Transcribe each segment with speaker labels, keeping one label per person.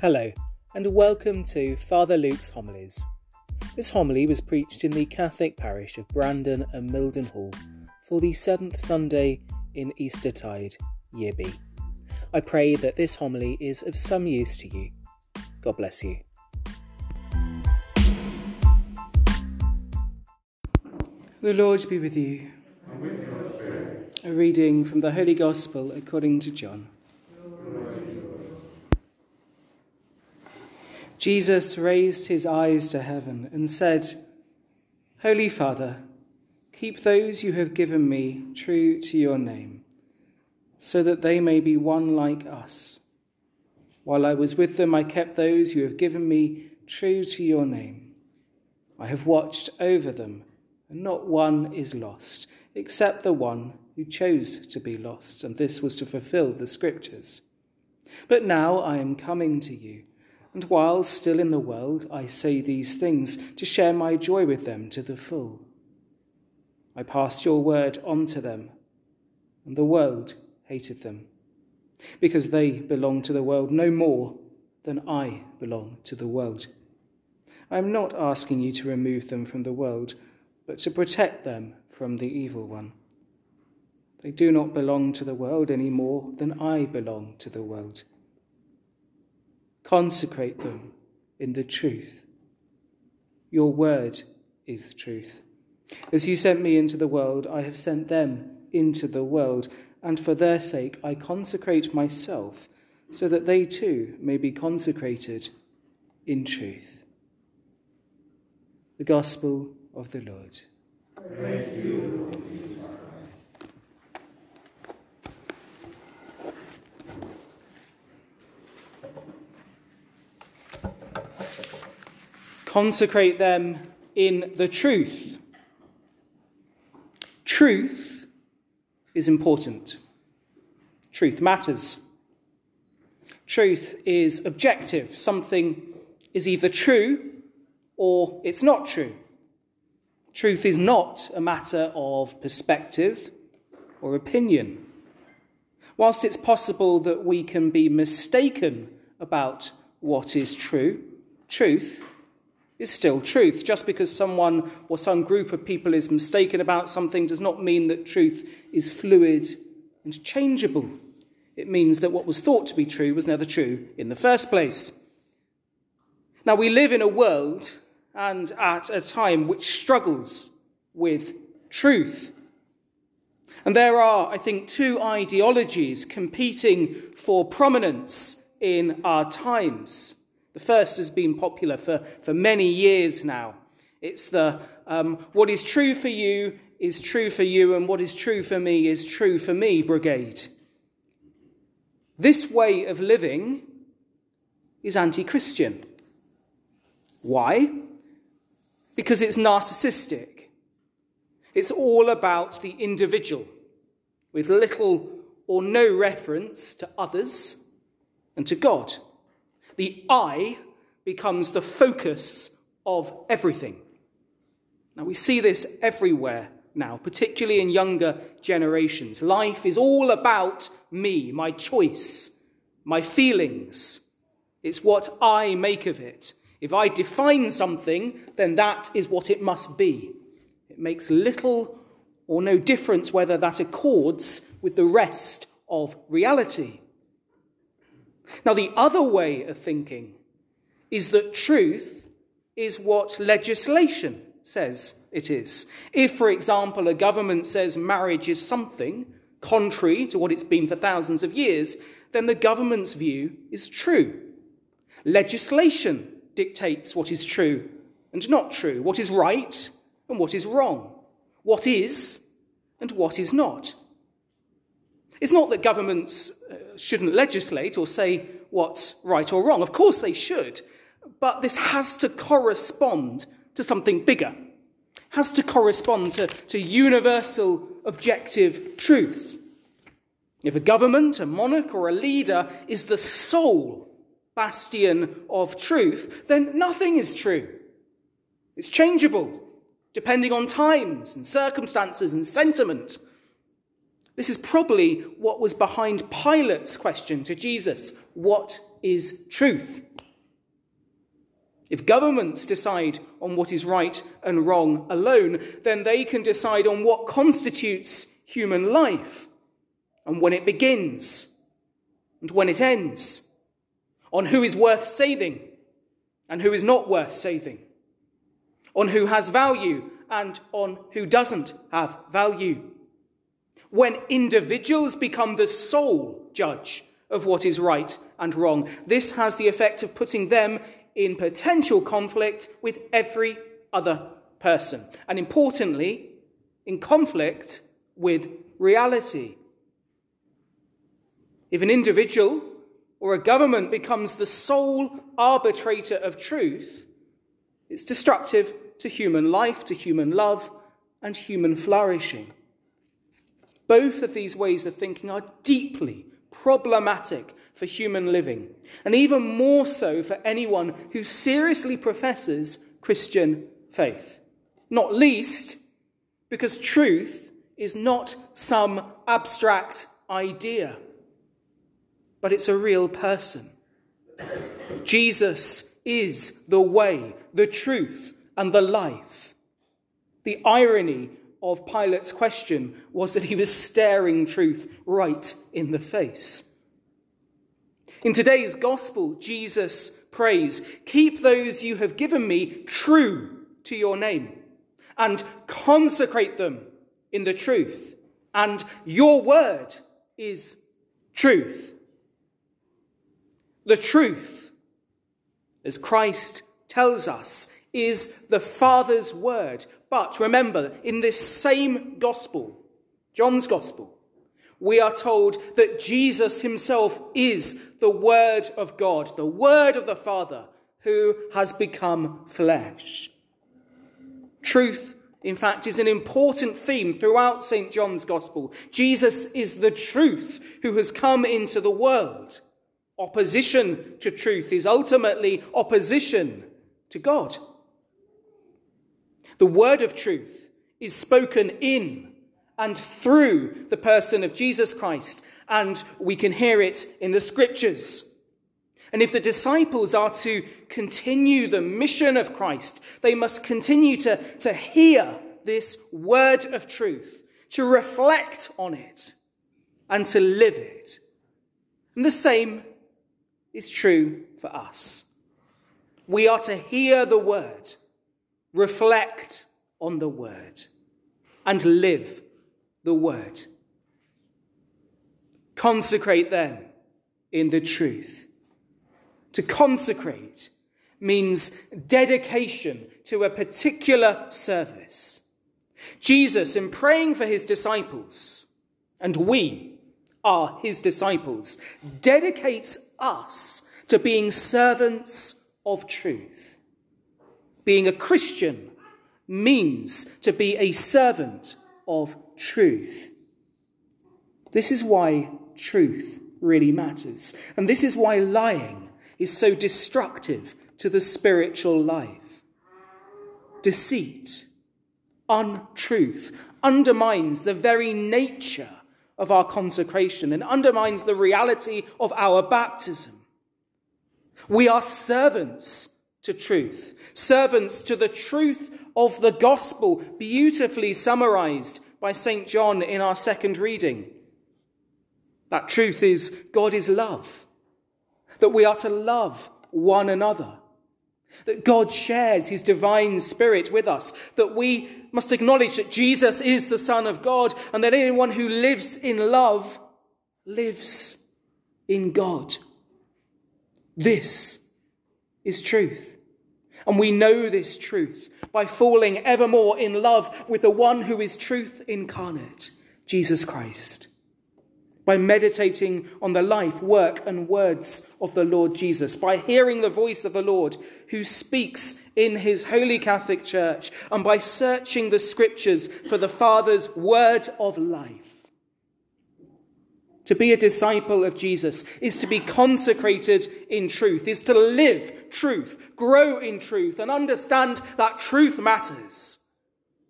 Speaker 1: Hello, and welcome to Father Luke's Homilies. This homily was preached in the Catholic parish of Brandon and Mildenhall for the seventh Sunday in Eastertide, Year B. I pray that this homily is of some use to you. God bless you. The Lord be with you. A reading from the Holy Gospel according to John. Jesus raised his eyes to heaven and said, Holy Father, keep those you have given me true to your name, so that they may be one like us. While I was with them, I kept those you have given me true to your name. I have watched over them, and not one is lost, except the one who chose to be lost, and this was to fulfill the scriptures. But now I am coming to you. And while still in the world, I say these things to share my joy with them to the full. I passed your word on to them, and the world hated them, because they belong to the world no more than I belong to the world. I am not asking you to remove them from the world, but to protect them from the evil one. They do not belong to the world any more than I belong to the world. Consecrate them in the truth. Your word is the truth. As you sent me into the world, I have sent them into the world, and for their sake I consecrate myself, so that they too may be consecrated in truth. The Gospel of the Lord. You. Consecrate them in the truth. Truth is important. Truth matters. Truth is objective. Something is either true or it's not true. Truth is not a matter of perspective or opinion. Whilst it's possible that we can be mistaken about what is true, truth is still truth. Just because someone or some group of people is mistaken about something does not mean that truth is fluid and changeable. It means that what was thought to be true was never true in the first place. Now, we live in a world and at a time which struggles with truth. And there are, I think, two ideologies competing for prominence in our times. The first has been popular for, for many years now. It's the um, what is true for you is true for you, and what is true for me is true for me brigade. This way of living is anti Christian. Why? Because it's narcissistic. It's all about the individual, with little or no reference to others and to God the I becomes the focus of everything. Now, we see this everywhere now, particularly in younger generations. Life is all about me, my choice, my feelings. It's what I make of it. If I define something, then that is what it must be. It makes little or no difference whether that accords with the rest of reality. Now, the other way of thinking is that truth is what legislation says it is. If, for example, a government says marriage is something contrary to what it's been for thousands of years, then the government's view is true. Legislation dictates what is true and not true, what is right and what is wrong, what is and what is not. It's not that governments uh, shouldn't legislate or say what's right or wrong. Of course they should. But this has to correspond to something bigger, has to correspond to, to universal objective truths. If a government, a monarch, or a leader is the sole bastion of truth, then nothing is true. It's changeable, depending on times and circumstances and sentiment. This is probably what was behind Pilate's question to Jesus What is truth. If governments decide on what is right and wrong alone, then they can decide on what constitutes human life and when it begins and when it ends, on who is worth saving and who is not worth saving, on who has value and on who doesn't have value. When individuals become the sole judge of what is right and wrong, this has the effect of putting them in potential conflict with every other person. And importantly, in conflict with reality. If an individual or a government becomes the sole arbitrator of truth, it's destructive to human life, to human love, and human flourishing. Both of these ways of thinking are deeply problematic for human living, and even more so for anyone who seriously professes Christian faith. Not least because truth is not some abstract idea but it's a real person. Jesus is the way, the truth, and the life. The irony of Pilate's question was that he was staring truth right in the face. In today's gospel, Jesus prays, Keep those you have given me true to your name, and consecrate them in the truth. And your word is truth. The truth, as Christ tells us, is the Father's word. But remember, in this same gospel, John's gospel, we are told that Jesus himself is the Word of God, the Word of the Father, who has become flesh. Truth, in fact, is an important theme throughout St. John's Gospel. Jesus is the truth who has come into the world. Opposition to truth is ultimately opposition to God. The word of truth is spoken in and through the person of Jesus Christ, and we can hear it in the scriptures. And if the disciples are to continue the mission of Christ, they must continue to, to hear this word of truth, to reflect on it, and to live it. And the same is true for us. We are to hear the word, reflect on the word, and live the word. Consecrate then in the truth. To consecrate means dedication to a particular service. Jesus, in praying for his disciples, and we are his disciples, dedicates us to being servants of truth. Being a Christian means to be a servant of truth. This is why truth really matters. And this is why lying is so destructive to the spiritual life. Deceit, untruth, undermines the very nature of our consecration and undermines the reality of our baptism. We are servants to truth, servants to the truth of the gospel, beautifully summarized by St. John in our second reading. That truth is God is love, that we are to love one another, that God shares his divine spirit with us, that we must acknowledge that Jesus is the Son of God, and that anyone who lives in love lives in God. This is truth. And we know this truth by falling evermore in love with the one who is truth incarnate, Jesus Christ by meditating on the life, work, and words of the Lord Jesus, by hearing the voice of the Lord who speaks in his holy Catholic Church, and by searching the scriptures for the Father's word of life. To be a disciple of Jesus is to be consecrated in truth, is to live truth, grow in truth, and understand that truth matters.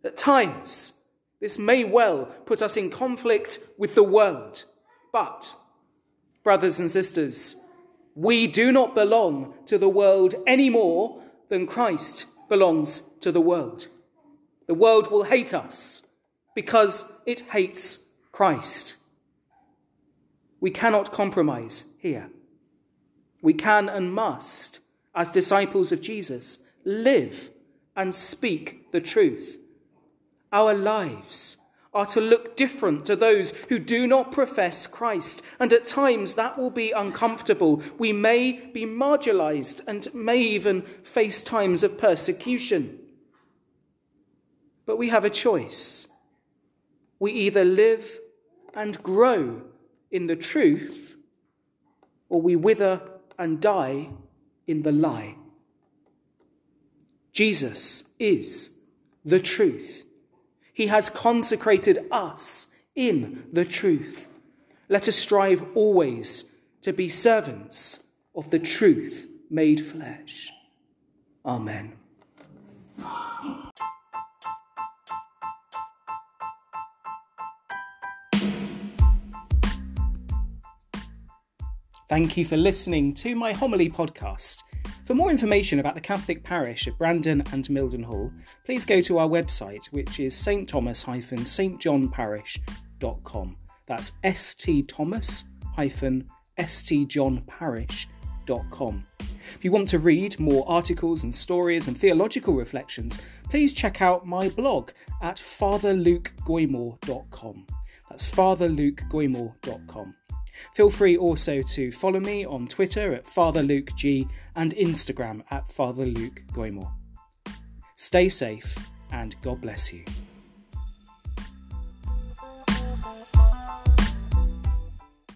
Speaker 1: At times, this may well put us in conflict with the world but, brothers and sisters, We do not belong to the world any more than Christ belongs to the world. The world will hate us because it hates Christ. We cannot compromise here. We can and must, as disciples of Jesus, live and speak the truth. Our lives are to look different to those who do not profess Christ, and at times that will be uncomfortable. We may be marginalized and may even face times of persecution. But we have a choice. We either live and grow in the truth, or we wither and die in the lie. Jesus is the truth. He has consecrated us in the truth. Let us strive always to be servants of the truth made flesh. Amen. Thank you for listening to my homily podcast. For more information about the Catholic parish of Brandon and Mildenhall, please go to our website, which is stthomas-stjohnparish.com. That's stthomas-stjohnparish.com. If you want to read more articles and stories and theological reflections, please check out my blog at fatherlukegoymour.com. That's fatherlukegoymour.com. Feel free also to follow me on Twitter at Father Luke G and Instagram at FatherLukeGoymour. Stay safe and God bless you.